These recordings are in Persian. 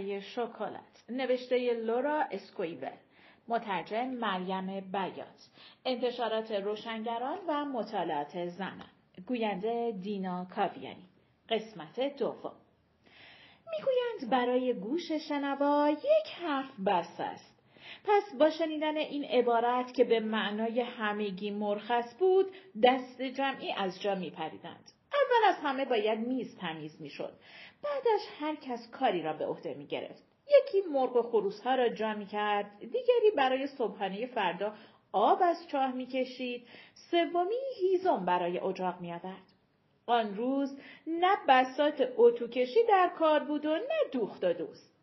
برای شکلات. نوشته لورا اسکویول مترجم مریم بیات. انتشارات روشنگران و مطالعات زنان. گوینده دینا کاویانی. قسمت دوم. می‌گویند برای گوش شنوا یک حرف بس است. پس با شنیدن این عبارت که به معنای همگی مرخص بود دست جمعی از جا می پریدند. اول از همه باید میز تمیز می‌شد. بعدش هر کس کاری را به عهده می گرفت. یکی مرغ و خروس ها را جا می کرد، دیگری برای صبحانه فردا آب از چاه می کشید، سومی هیزم برای اجاق می آورد. آن روز نه بسات اتوکشی در کار بود و نه دوخت و دوست.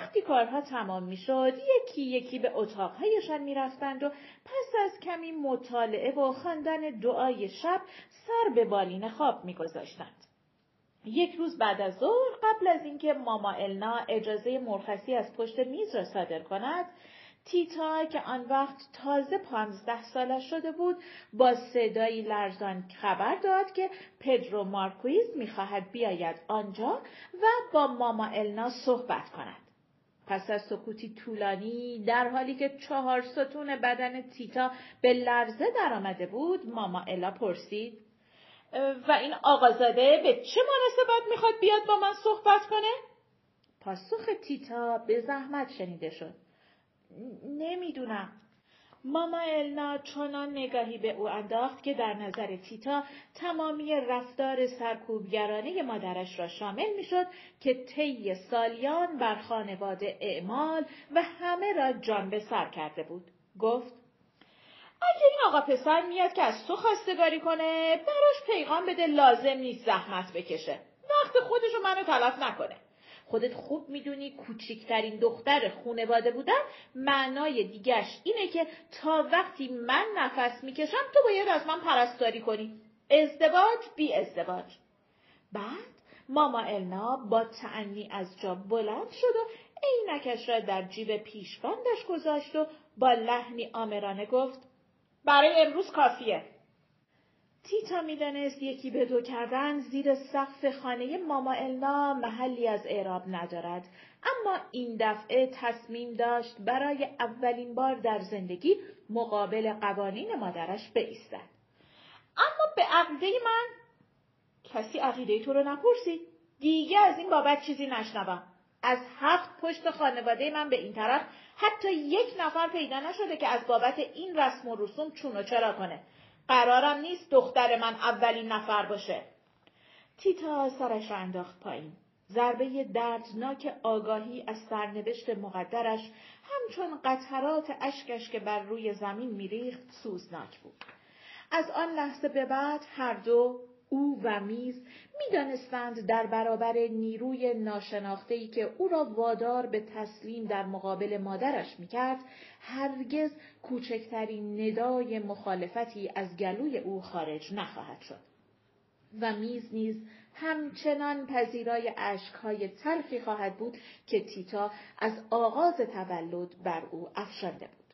وقتی کارها تمام می‌شد یکی یکی به اتاقهایشان می‌رفتند و پس از کمی مطالعه و خواندن دعای شب سر به بالین خواب میگذاشتند یک روز بعد از ظهر قبل از اینکه ماما النا اجازه مرخصی از پشت میز را صادر کند تیتا که آن وقت تازه پانزده سالش شده بود با صدایی لرزان خبر داد که پدرو مارکویز می‌خواهد بیاید آنجا و با ماما النا صحبت کند. پس از سکوتی طولانی در حالی که چهار ستون بدن تیتا به لرزه درآمده بود ماما الا پرسید و این آقازاده به چه مناسبت می‌خواد بیاد با من صحبت کنه؟ پاسخ تیتا به زحمت شنیده شد. نمی‌دونم. ماما النا چنان نگاهی به او انداخت که در نظر تیتا تمامی رفتار سرکوبگرانه مادرش را شامل می‌شد که طی سالیان بر خانواده اعمال و همه را جان به سر کرده بود. گفت اگه این آقا پسر میاد که از تو خواستگاری کنه براش پیغام بده لازم نیست زحمت بکشه. وقت خودشو منو تلف نکنه. خودت خوب می‌دونی کوچکترین دختر خونواده بودن معنای دیگش اینه که تا وقتی من نفس می‌کشم تو باید از من پرستاری کنی. ازدواج بی ازدواج. بعد ماما النا با تعنی از جا بلند شد و عینکش را در جیب پیشبندش گذاشت و با لحنی آمرانه گفت برای امروز کافیه. تیتا می‌دانست یکی به دو کردن زیر سقف خانه ماما النا محلی از اعراب ندارد. اما این دفعه تصمیم داشت برای اولین بار در زندگی مقابل قوانین مادرش بایستد. اما به عقیده من کسی عقیده تو رو نپرسید. دیگه از این بابت چیزی نشنوم. از هفت پشت خانواده من به این طرف حتی یک نفر پیدا نشده که از بابت این رسم و رسوم چون و چرا کنه. قرارم نیست دختر من اولین نفر باشه. تیتا سرش را انداخت پایین. ضربه دردناک آگاهی از سرنوشت مقدرش همچون قطرات اشکش که بر روی زمین میریخت سوزناک بود. از آن لحظه به بعد هر دو او و میز می‌دانستند در برابر نیروی ناشناخته‌ای که او را وادار به تسلیم در مقابل مادرش می‌کرد هرگز کوچکترین ندای مخالفتی از گلوی او خارج نخواهد شد. و میز نیز همچنان پذیرای اشکهای تلخی خواهد بود که تیتا از آغاز تولد بر او افشانده بود.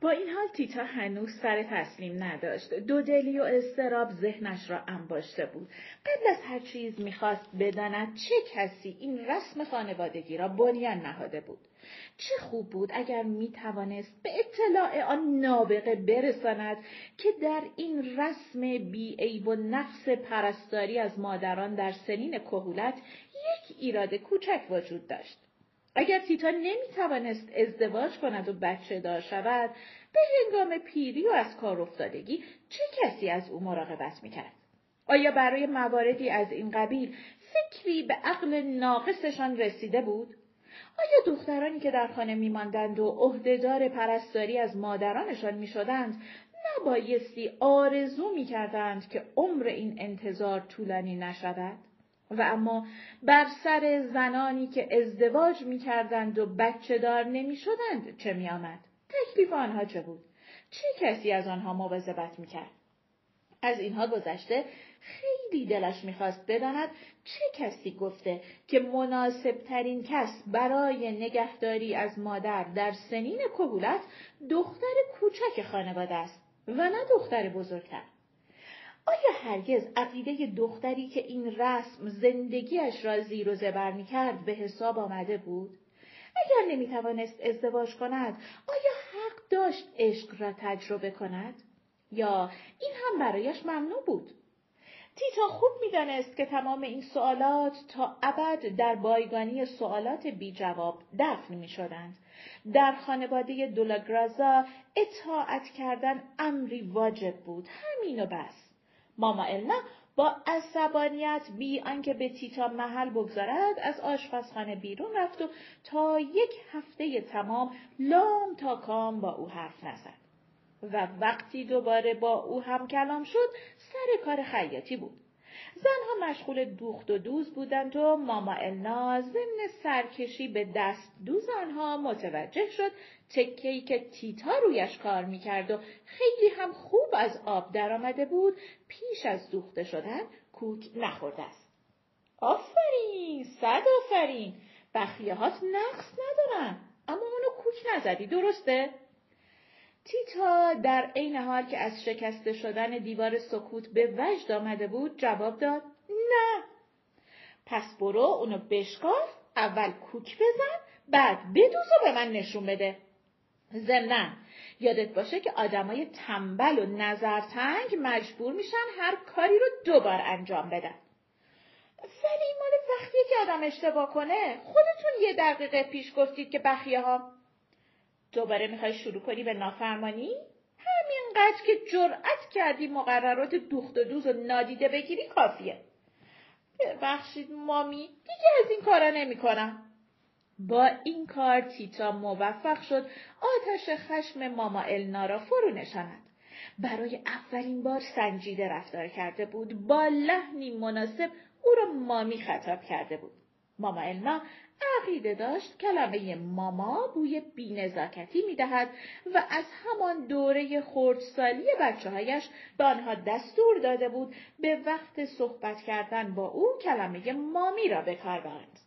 با این حال تیتا هنوز سر تسلیم نداشت. دو دلی و استراب ذهنش را انباشته بود. قبل از هر چیز می‌خواست بداند چه کسی این رسم خانوادگی را بنیان نهاده بود. چه خوب بود اگر می توانست به اطلاع آن نابغه برساند که در این رسم بی و نقص پرستاری از مادران در سنین کهولت یک ایراد کوچک وجود داشت. اگر تیتا نمی توانست ازدواج کند و بچه دار شود به هنگام پیری و از کار افتادگی چه کسی از او مراقبت می کرد؟ آیا برای مواردی از این قبیل فکری به عقل ناقصشان رسیده بود؟ آیا دخترانی که در خانه میماندند و عهدهدار پرستاری از مادرانشان می‌شدند نبایستی آرزو می‌کردند که عمر این انتظار طولانی نشود و اما بر سر زنانی که ازدواج می‌کردند و بچه دار نمی‌شدند چه میآمد؟ تکلیف آنها چه بود؟ چه کسی از آنها مواظبت می‌کرد؟ از اینها گذشته خیلی دلش می‌خواست بداند چه کسی گفته که مناسب ترین کس برای نگهداری از مادر در سنین کهولت دختر کوچک خانواده است و نه دختر بزرگتر. آیا هرگز عقیده دختری که این رسم زندگیش را زیر و زبر می کرد به حساب آمده بود؟ اگر نمی توانست ازدواج کند، آیا حق داشت عشق را تجربه کند؟ یا این هم برایش ممنوع بود؟ تیتا خوب می‌دانست که تمام این سوالات تا ابد در بایگانی سوالات بی جواب دفن می شدند. در خانواده دولاگرازا اطاعت کردن امری واجب بود. همین و بس. ماما النا با عصبانیت بی آنکه به تیتا محل بگذارد از آشپزخانه بیرون رفت و تا یک هفته تمام لام تا کام با او حرف نزد. و وقتی دوباره با او هم کلام شد سر کار خیاطی بود. زنها مشغول دوخت و دوز بودند و ماما النا ضمن سرکشی به دست دوز آنها متوجه شد تکهی که تیتا رویش کار می‌کرد و خیلی هم خوب از آب درآمده بود پیش از دوخته شدن کوک نخورده است. آفرین صد آفرین بخیهات نقص ندارن اما اونو کوک نزدی درسته؟ تیتا در عین حال که از شکسته شدن دیوار سکوت به وجد آمده بود جواب داد نه. پس برو اونو بشکاف اول کوک بزن بعد بدوز و به من نشون بده. ضمنا یادت باشه که آدمای تنبل و نظرتنگ مجبور میشن هر کاری رو دوبار انجام بدن. ولی مال وقتی که آدم اشتباه کنه. خودتون یه دقیقه پیش گفتید که بخیه ها دوباره می‌خوای شروع کنی به نافرمانی؟ همینقدر که جرأت کردی مقررات دوخت و دوز و نادیده بگیری کافیه. ببخشید مامی دیگه از این کارا نمی‌کنم. با این کار تیتا موفق شد آتش خشم ماما النا را فرو نشاند. برای اولین بار سنجیده رفتار کرده بود با لحنی مناسب او را مامی خطاب کرده بود. ماما النا عقیده داشت کلمه ماما بوی بینزاکتی می‌دهد و از همان دوره خردسالی بچه هایش به آنها دستور داده بود به وقت صحبت کردن با او کلمه مامی را به کار برند.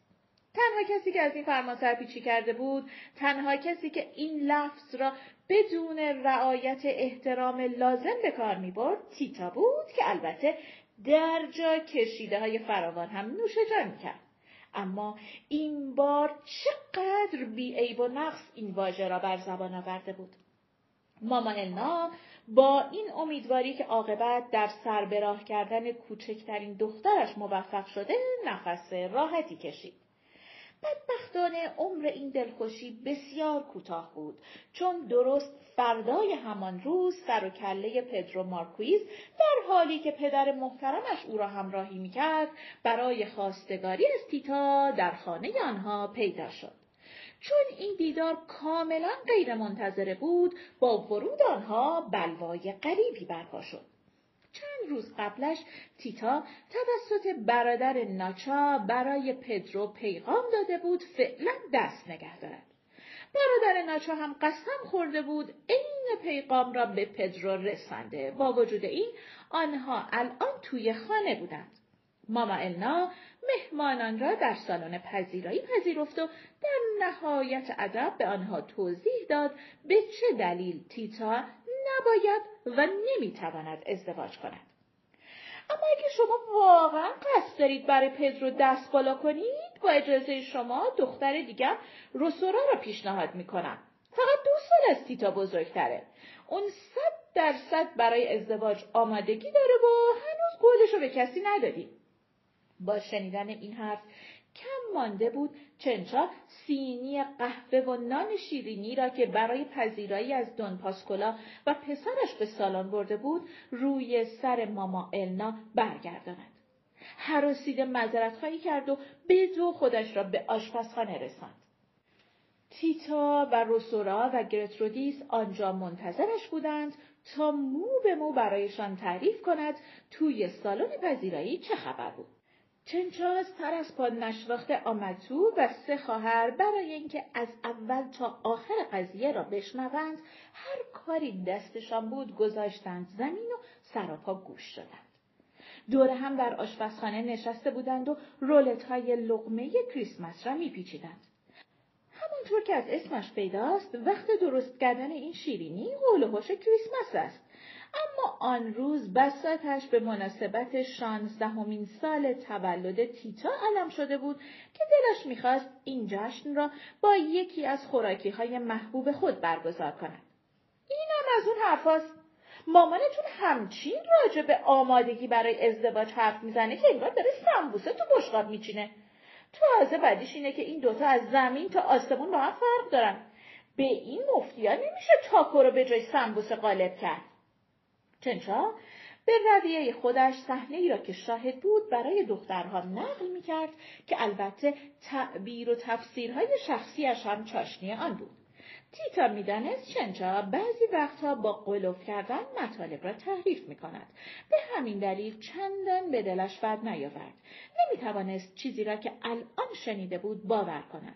تنها کسی که از این فرمان سرپیچی کرده بود تنها کسی که این لفظ را بدون رعایت احترام لازم به کار می برد تیتا بود که البته در جا کشیده های فراوان هم نوش جان کرد. اما این بار چقدر بیعیب و نقص این واژه را بر زبان آورده بود. ماما النا با این امیدواری که عاقبت در سر راه کردن کوچکترین دخترش موفق شده نفس راحتی کشید. بدبختانه عمر این دلخوشی بسیار کوتاه بود. چون درست فردای همان روز سر و کله پدرو مارکویز در حالی که پدر محترمش او را همراهی می‌کرد برای خواستگاری از تیتا در خانه آنها پیدا شد. چون این دیدار کاملا غیر منتظره بود با ورود آنها بلوای غریبی برپا شد. چند روز قبلش تیتا توسط برادر ناچا برای پدرو پیغام داده بود فعلا دست نگه دارد. برادر ناچا هم قسم خورده بود عین پیغام را به پدرو رسانده با وجود این آنها الان توی خانه بودند ماما النا مهمانان را در سالن پذیرایی پذیرفت و در نهایت ادب به آنها توضیح داد به چه دلیل تیتا نباید و نمی‌تواند ازدواج کند. اما اگه شما واقعا قصد دارید برای پدرو دست بالا کنید با اجازه شما دختر دیگر روسورا را پیشنهاد می‌کنم. فقط دو سال از تیتا بزرگتره. اون صد درصد برای ازدواج آمادگی داره و هنوز قولش رو به کسی ندادی با شنیدن این حرف کم مانده بود چنچا سینی قهوه و نان شیرینی را که برای پذیرایی از دون پاسکولا و پسرش به سالن برده بود روی سر ماما النا برگرداند. حراسیده مذارت خواهی کرد و به دو خودش را به آشپزخانه رساند. تیتا و روسورا و گرترودیس آنجا منتظرش بودند تا مو به مو برایشان تعریف کند توی سالن پذیرایی چه خبر بود. چنچاز تر از پا آمد تو و سه خواهر برای اینکه از اول تا آخر قضیه را بشنوند هر کاری دستشان بود گذاشتند زمین و سراپا گوش شدند. دور هم در آشپزخانه نشسته بودند و رولت های لغمه کریسمس را میپیچیدند. همانطور که از اسمش پیداست وقت درست کردن این شیرینی قول و کریسمس است اما آن روز بساتش به مناسبت شانزدهمین سال تولد تیتا علم شده بود که دلش می‌خواست این جشن را با یکی از خوراکی های محبوب خود برگزار کند. اینم از اون حرفاست. مامانتون همچین راجع به آمادگی برای ازدواج حرف می‌زنه که انگار داره سمبوسه تو بشقاب میچینه. تازه بعدیش اینه که این دوتا از زمین تا آسمون با هم فرق دارن. به این مفتیا نمیشه تاکو رو به جای سمبوسه غالب کرد. چنچا به رویه خودش صحنه ای را که شاهد بود برای دخترها نقل می کرد که البته تعبیر و تفسیرهای شخصیش هم چاشنی آن بود. تیتا می‌دانست چنچا بعضی وقتها با قلوف کردن مطالب را تحریف می کند. به همین دلیل چندان به دلش بد نیاورد. نمی توانست چیزی را که الان شنیده بود باور کند.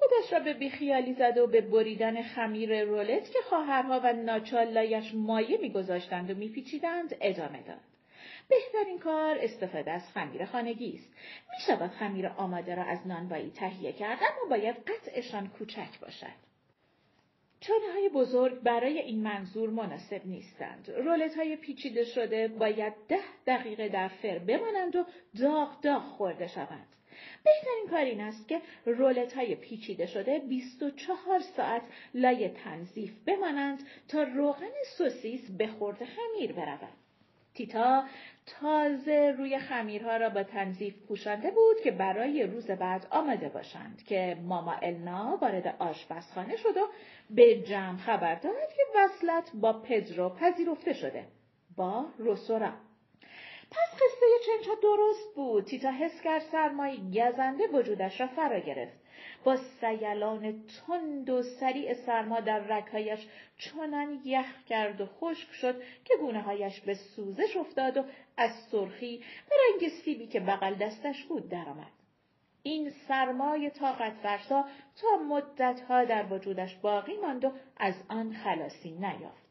خودش را به بیخیالی زد و به بریدن خمیر رولت که خواهرها و ناچالایش مایه میگذاشتند و میپیچیدند ادامه داد. بهترین کار استفاده از خمیر خانگی است. می‌شود خمیر آماده را از نانوایی تهیه کرد اما باید قطعشان کوچک باشد. چانه های بزرگ برای این منظور مناسب نیستند. رولت های پیچیده شده باید ده دقیقه در فر بمانند و داغ داغ خورده شوند. بهترین کار این است که رولت های پیچیده شده 24 ساعت لای تنظیف بمانند تا روغن سوسیس به خورد خمیر برود. تیتا تازه روی خمیرها را با تنظیف پوشانده بود که برای روز بعد آماده باشند که ماما النا وارد آشپزخانه شد و به جمع خبر داد که وصلت با پدرو پذیرفته شده با روسورا پس قصه چنچا درست بود تیتا حس کرد سرمایی گزنده وجودش را فرا گرفت با سیلان تند و سریع سرما در رکهایش چنان یخ کرد و خشک شد که گونه هایش به سوزش افتاد و از سرخی به رنگ سیبی که بغل دستش بود درآمد. این سرمای طاقت فرسا تا مدتها در وجودش باقی ماند و از آن خلاصی نیافت.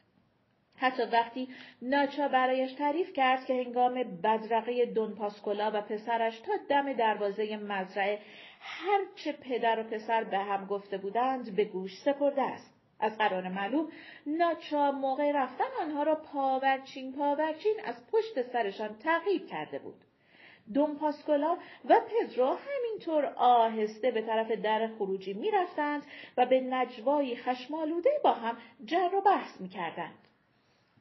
حتی وقتی ناچا برایش تعریف کرد که هنگام بدرقه دون پاسکولا و پسرش تا دم دروازه مزرعه هرچه پدر و پسر به هم گفته بودند به گوش سپرده است. از قرار معلوم ناچا موقع رفتن آنها را پاورچین پاورچین از پشت سرشان تعقیب کرده بود. دوم پاسکولا و پدرو همینطور آهسته به طرف در خروجی می‌رفتند و به نجوایی خشمالوده با هم جر و بحث می‌کردند.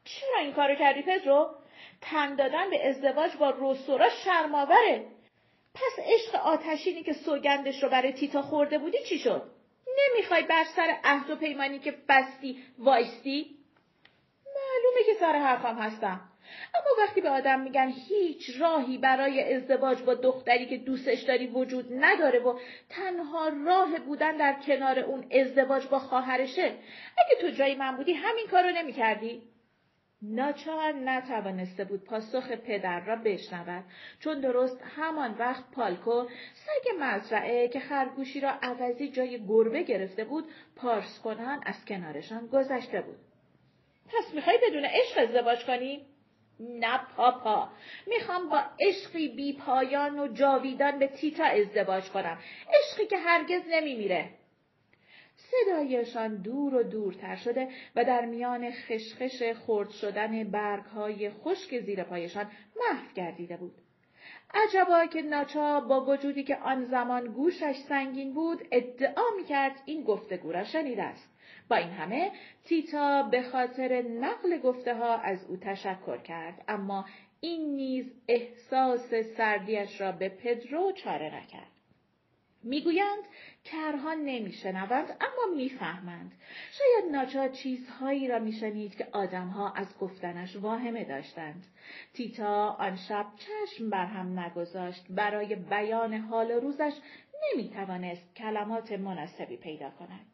چرا این کارو کردی پدرو؟ تن دادن به ازدواج با روسورا شرماوره. پس عشق آتشینی که سوگندش رو برای تیتا خورده بودی چی شد؟ نمی‌خوای بر سر عهد و پیمانی که بستی وایستی؟ معلومه که سر حرفم هستم. اما وقتی به آدم میگن هیچ راهی برای ازدواج با دختری که دوستش داری وجود نداره و تنها راه بودن در کنار اون ازدواج با خواهرشه اگه تو جای من بودی همین کارو نمی‌کردی؟ ناچار نتوانسته بود پاسخ پدر را بشنود. چون درست همان وقت پالکو سگ مزرعه که خرگوشی را عوضی جای گربه گرفته بود پارس کنان از کنارشان گذشته بود. پس می‌خوای بدون عشق ازدواج کنی؟ نه پاپا. می‌خوام با عشقی بی پایان و جاویدان به تیتا ازدواج کنم. عشقی که هرگز نمیمیره. صدایشان دور و دورتر شده و در میان خشخش خرد شدن برگهای خشک زیر پایشان محو گردیده بود. عجبا که ناچا با وجودی که آن زمان گوشش سنگین بود ادعا می‌کرد این گفتگو را شنیده است. با این همه تیتا به خاطر نقل گفته ها از او تشکر کرد اما این نیز احساس سردیش را به پدرو چاره نکرد. می‌گویند کرها نمیشنوند اما می‌فهمند. شاید ناچار چیزهایی را میشنید که آدمها از گفتنش واهمه داشتند. تیتا آن شب چشم بر هم نگذاشت. برای بیان حال روزش نمی‌توانست کلمات مناسبی پیدا کند.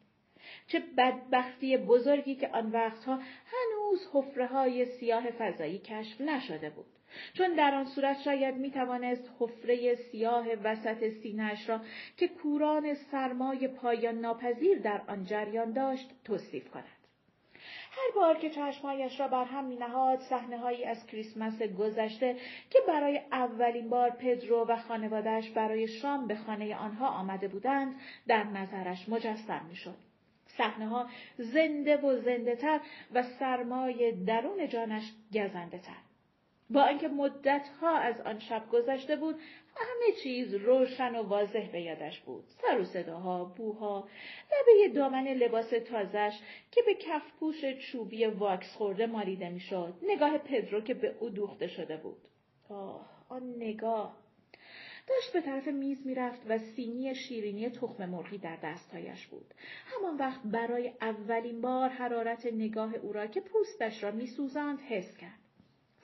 چه بدبختی بزرگی که آن وقتها هنوز حفره های سیاه فضایی کشف نشده بود. چون در آن صورت شاید می توانست حفره سیاه وسط سینهش را که کوران سرمای پایان ناپذیر در آن جریان داشت توصیف کند. هر بار که چشمهایش را بر هم می نهاد صحنه هایی از کریسمس گذشته که برای اولین بار پدرو و خانوادهش برای شام به خانه آنها آمده بودند در نظرش مجسم می شد. صحنه ها زنده و زنده تر و سرمای درون جانش گزنده تر. با اینکه مدتها از آن شب گذشته بود همه چیز روشن و واضح به یادش بود. سر و صداها بوها لبه دامن لباس تازش که به کفپوش چوبی واکس خورده مالیده می‌شد. نگاه پدرو که به او دوخته شده بود. آه آن نگاه. داشت به طرف میز می‌رفت و سینی شیرینی تخم مرغی در دستهایش بود. همان وقت برای اولین بار حرارت نگاه او را که پوستش را میسوزاند حس کرد.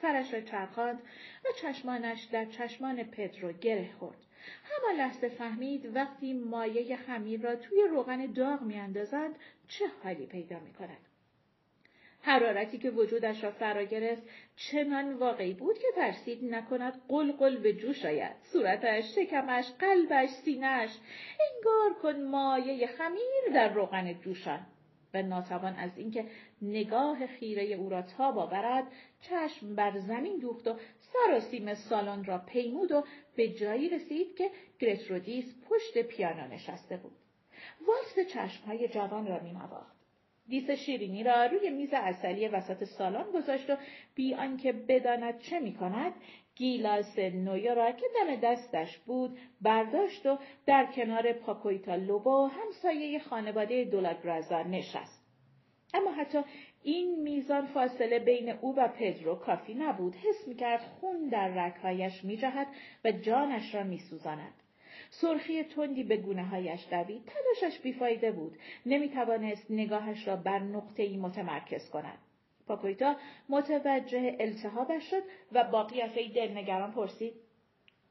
سرش را چرخاند و چشمانش در چشمان پدرو گره خورد. همان لحظه فهمید وقتی مایه خمیر را توی روغن داغ میاندازند چه حالی پیدا می کند. حرارتی که وجودش را فرا گرفت چنان واقعی بود که ترسید نکند قلقل به جوش آید صورتش شکمش قلبش سینهش انگار کن مایه خمیر در روغن جوشان و ناتوان از اینکه نگاه خیره او را تاب آورد چشم بر زمین دوخت و سراسیمه سالن را پیمود و به جایی رسید که گرترودیس پشت پیانو نشسته بود. والس چشمهای جوان را مینواخت. دیس شیرینی را روی میز اصلی وسط سالن گذاشت و بی آنکه بداند چه می‌کند گیلاس نویا را که دم دستش بود برداشت و در کنار پاکویتا لوبو همسایه خانواده دولاگرازا نشست. اما حتی این میزان فاصله بین او و پدرو کافی نبود. حس می‌کرد خون در رکهایش میجهد و جانش را میسوزاند. سرخی تندی به گونه هایش دوید. تلاشش بیفایده بود. نمی‌توانست نگاهش را بر نقطه ای متمرکز کند. پاکویتا متوجه التهابش شد و با قیافه دلنگران پرسید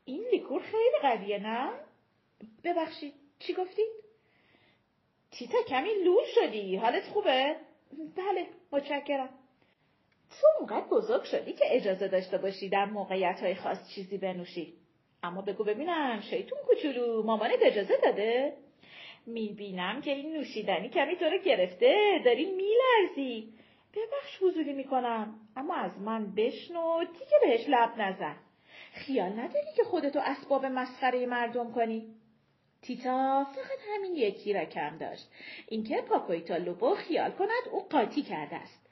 این لیکور خیلی قویه نه؟ ببخشید چی گفتید؟ تیتا کمی لول شدی حالت خوبه؟ بله متشکرم تو اونقدر بزرگ شدی که اجازه داشته باشی در موقعیت های خاص چیزی بنوشی اما بگو ببینم شیطون کوچولو مامانت اجازه داده؟ می‌بینم که این نوشیدنی کمی تو رو گرفته داری میلرزی ببخش حضوری می‌کنم. اما از من بشنو دیگه بهش لب نزن. خیال نداری که خودتو اسباب مسخره مردم کنی؟ تیتا فقط همین یکی را کم داشت. اینکه پاکویتا لوبو خیال کند او قاطی کرده است.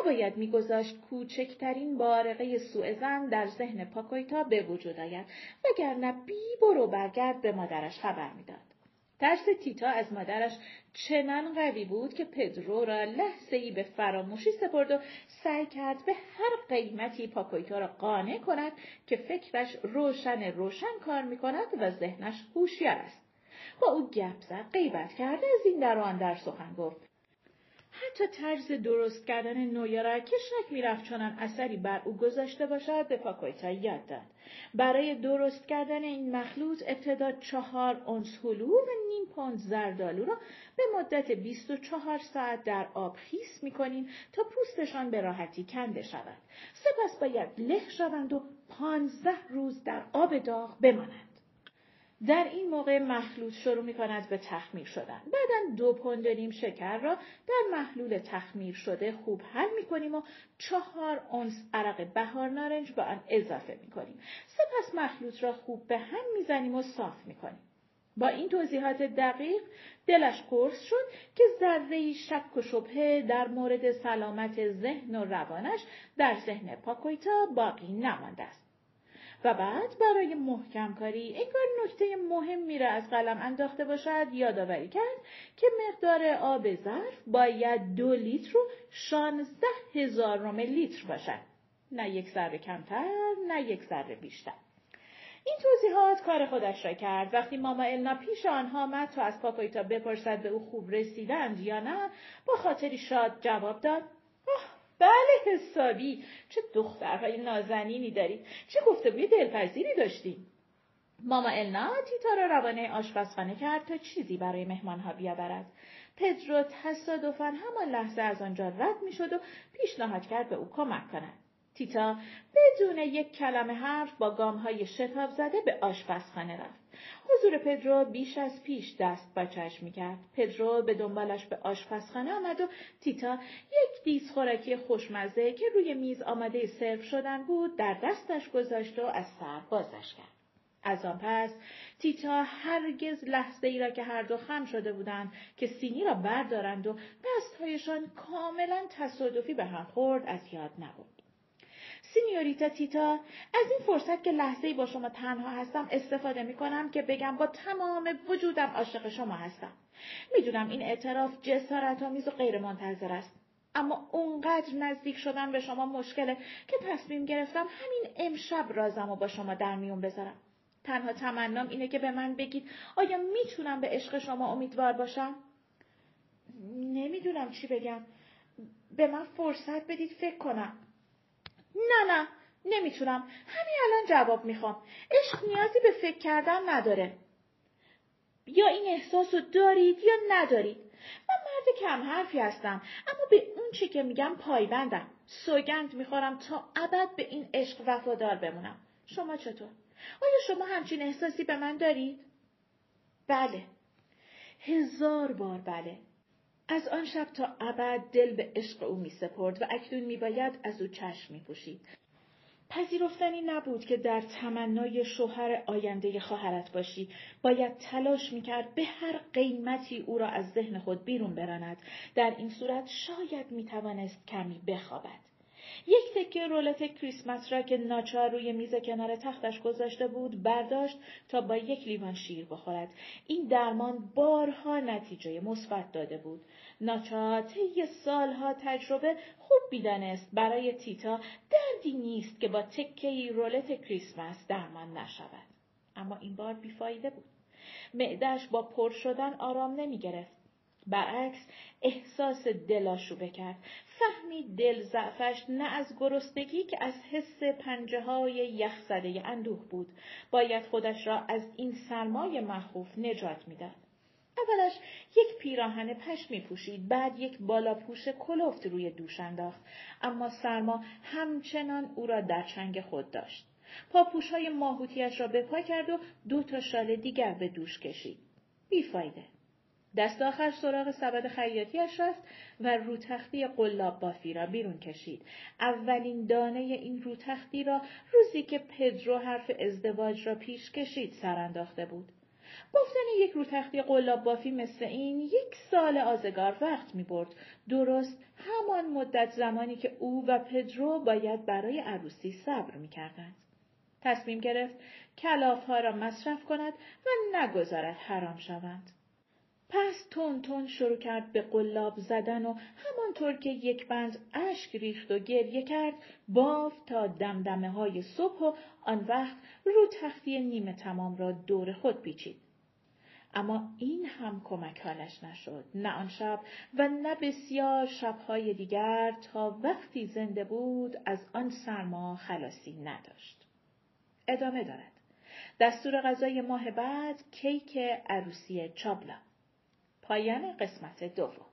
نباید میگذاشت کوچکترین بارقه سوء زن در ذهن پاکویتا به وجود آید وگرنه بی برو برگرد به مادرش خبر می‌داد. ترس تیتا از مادرش چنان قوی بود که پدرو را لحظه ای به فراموشی سپرد و سعی کرد به هر قیمتی پاکویتا را قانع کند که فکرش روشن روشن کار می کند و ذهنش هوشیار است. با او گپ زد غیبت کرده از این در آن در سخن گفت حتی طرز درست کردن نویا را که شک می‌رفت چنان اثری بر او گذاشته باشد به پاکویتا یاد برای درست کردن این مخلوط ابتدا چهار اونس هلو و نیم پوند زردالو را به مدت 24 ساعت در آب خیس می‌کنیم تا پوستشان به راحتی کنده شود. سپس باید له شوند و پانزده روز در آب داغ بمانند. در این موقع مخلوط شروع می کند به تخمیر شدن. بعدا دو پوند نیم شکر را در محلول تخمیر شده خوب حل می کنیم و چهار اونس عرق بهار نارنج به آن اضافه می کنیم. سپس مخلوط را خوب به هم می زنیم و صاف می کنیم. با این توضیحات دقیق دلش قرص شد که ذره شک و شبهه در مورد سلامت ذهن و روانش در ذهن پاکویتا باقی نمانده است. و بعد برای محکم کاری انگار نکته مهمی را از قلم انداخته باشد یادآوری کرد که مقدار آب ظرف باید دو لیتر و شانزده هزار لیتر باشد. نه یک ذره کمتر نه یک ذره بیشتر. این توضیحات کار خودش را کرد. وقتی ماما النا پیش آنها آمد تا از پاپایتا بپرسد به او خوب رسیدند یا نه با خاطری شاد جواب داد بله حسابی. چه دخترهای نازنینی دارید. چه گفتگوی دلپذیری داشتیم. ماما النا تیتا را روانه آشپزخانه کرد تا چیزی برای مهمانها بیاورد. پدرو تصادفا همان لحظه از آنجا رد می‌شد و پیشنهاد کرد به او کمک کند. تیتا بدون یک کلمه حرف با گامهای شتاب زده به آشپزخانه رفت. حضور پدرو بیش از پیش دست با چشم کرد. پدرو به دنبالش به آشپزخانه آمد و تیتا یک دیس خوراکی خوشمزه که روی میز آماده سرو شدن بود در دستش گذاشت و از سر بازش کرد. از آن پس تیتا هرگز لحظه ای را که هر دو خم شده بودند که سینی را بردارند و دستهایشان کاملا تصادفی به هم خورد از یاد نبود. سینیوریتا تیتا از این فرصت که لحظه با شما تنها هستم استفاده می کنم که بگم با تمام وجودم عاشق شما هستم. می‌دونم این اعتراف جسارت آمیز و غیر منتظر است. اما اونقدر نزدیک شدم به شما مشکله که تصمیم گرفتم همین امشب رازم و با شما در میون بذارم. تنها تمنام اینه که به من بگید آیا می‌تونم به عشق شما امیدوار باشم؟ نمی‌دونم چی بگم. به من فرصت بدید فکر کنم. نه نه نمی‌تونم. همین الان جواب می‌خوام. عشق نیازی به فکر کردن نداره. یا این احساس رو دارید یا ندارید. من مرد کم حرفی هستم اما به اون چی که میگم پایبندم. سوگند می‌خورم تا ابد به این عشق وفادار بمونم. شما چطور؟ آیا شما همچین احساسی به من دارید؟ بله. هزار بار بله. از آن شب تا ابد دل به عشق او می سپرد و اکنون می باید از او چشم می پوشید. پذیرفتنی نبود که در تمنای شوهر آینده خواهرت باشی. باید تلاش می‌کرد به هر قیمتی او را از ذهن خود بیرون براند. در این صورت شاید می‌توانست کمی بخوابد. یک تکه رولت کریسمس را که ناچار روی میز کنار تختش گذاشته بود برداشت تا با یک لیوان شیر بخورد. این درمان بارها نتیجه مثبت داده بود. ناچار طی سالها تجربه خوب می‌دانست برای تیتا دردی نیست که با تکه رولت کریسمس درمان نشود. اما این بار بیفایده بود. معدش با پر شدن آرام نمی گرفت. برعکس احساس دلاشوبه کرد فهمید دل ضعفش نه از گرسنگی که از حس پنجه های یخزده اندوه بود. باید خودش را از این سرمای مخوف نجات می‌داد. اولش یک پیراهن پشمی پوشید بعد یک بالاپوش کلفت روی دوش انداخت. اما سرما همچنان او را در چنگ خود داشت. پاپوش های را به پا کرد و دو تا شال دیگر به دوش کشید. بیفایده. دست آخر سراغ سبد خیاطیش رفت و روتختی قلاب بافی را بیرون کشید. اولین دانه این روتختی را روزی که پدرو حرف ازدواج را پیش کشید سر انداخته بود. گفتن یک روتختی قلاب بافی مثل این یک سال آزگار وقت می برد. درست همان مدت زمانی که او و پدرو باید برای عروسی صبر می کردند. تصمیم گرفت کلافها را مصرف کند و نگذارد حرام شوند. پس تون تون شروع کرد به قلاب زدن و همانطور که یک بند اشک ریخت و گریه کرد باف تا دمدمه های صبح و آن وقت رو تختی نیمه تمام را دور خود پیچید. اما این هم کمک حالش نشد نه آن شب و نه بسیار شبهای دیگر تا وقتی زنده بود از آن سرما خلاصی نداشت. ادامه دارد. دستور غذای ماه بعد کیک عروسی چابلا پایان قسمت دوم.